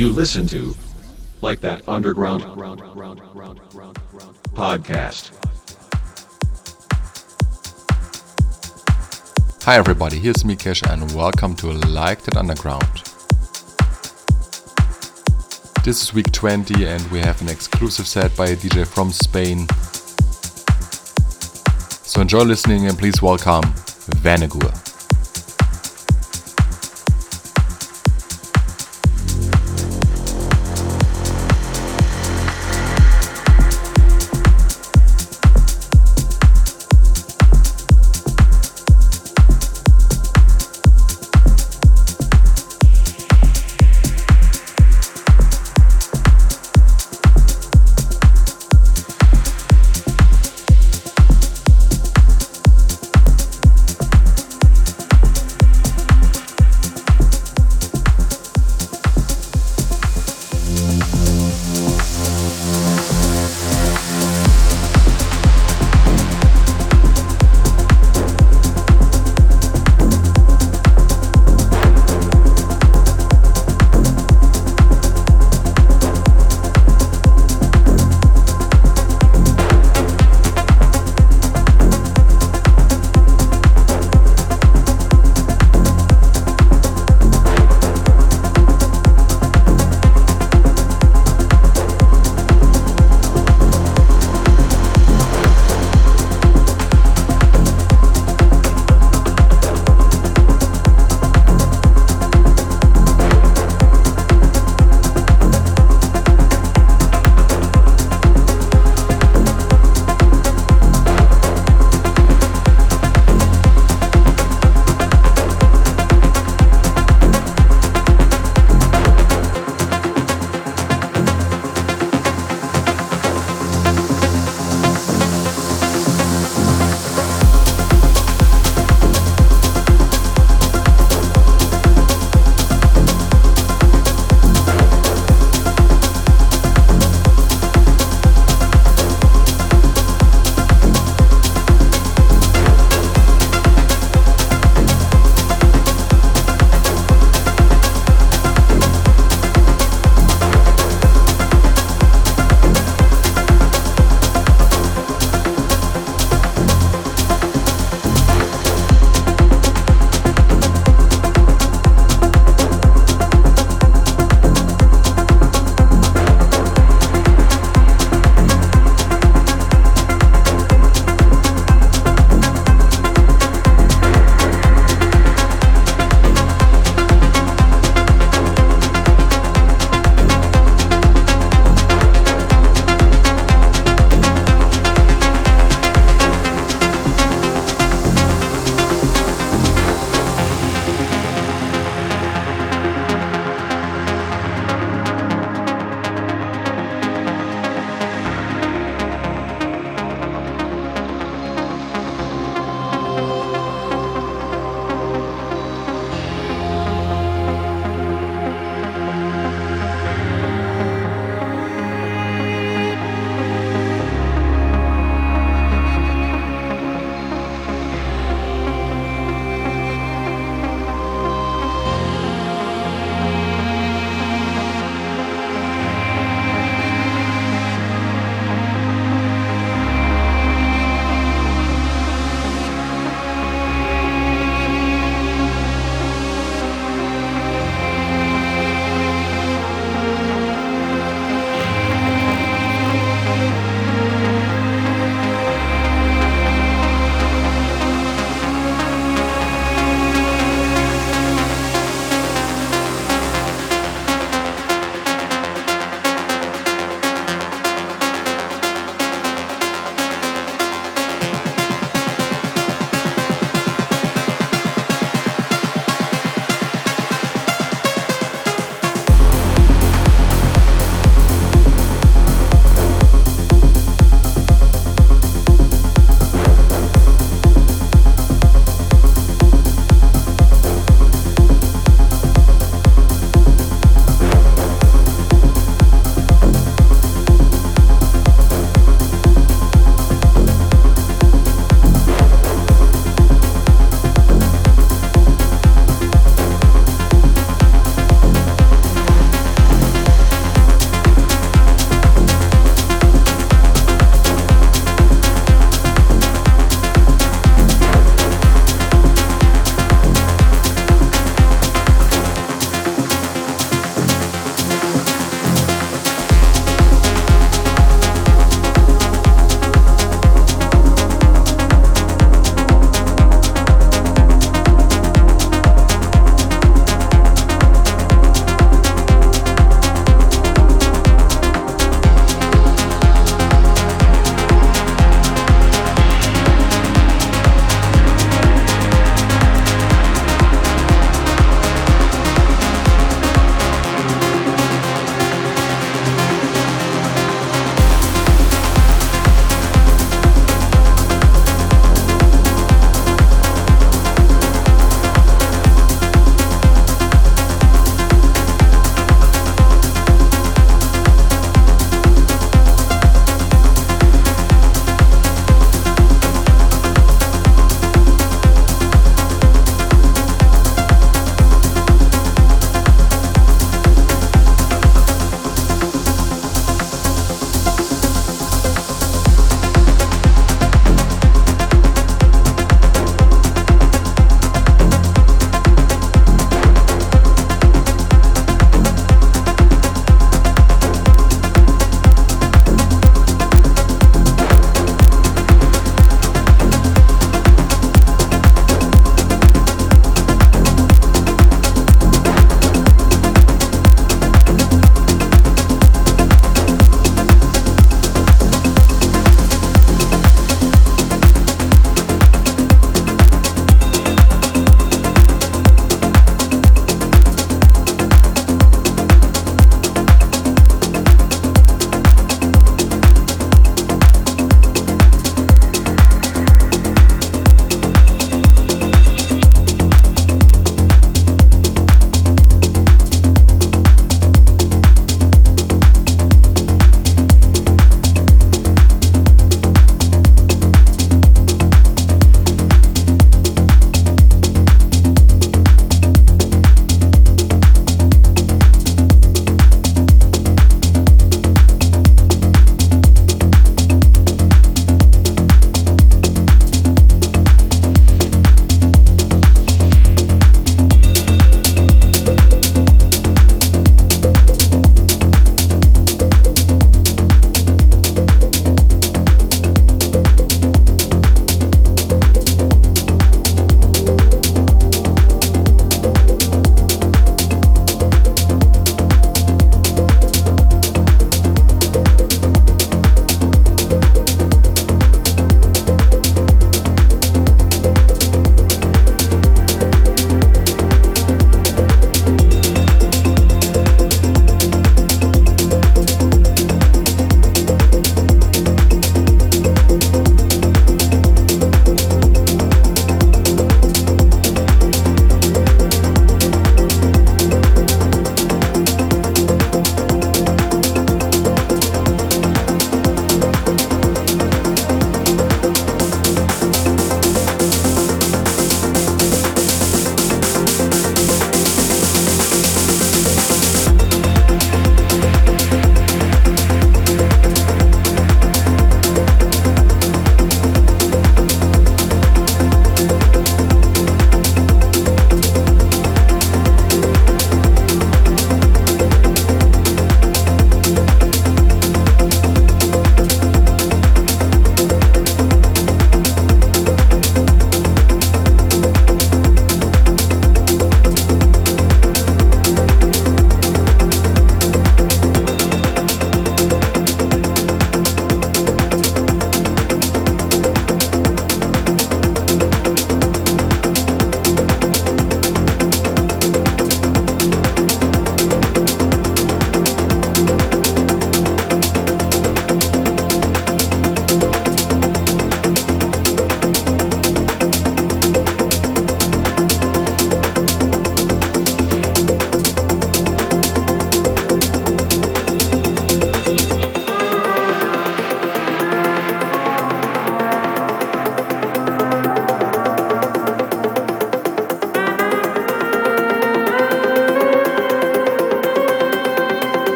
you listen to, like that underground podcast. Hi everybody, here's Mikesh and welcome to Like That Underground. This is week 20 and we have an exclusive set by a DJ from Spain. So enjoy listening and please welcome Vanagur.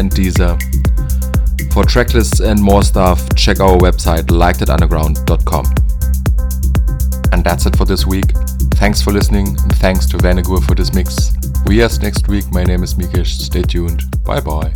And Deezer. For tracklists and more stuff, check our website likethatunderground.com. And that's it for this week. Thanks for listening, and thanks to Vanegur for this mix. We us next week. My name is Mikesh. Stay tuned. Bye bye.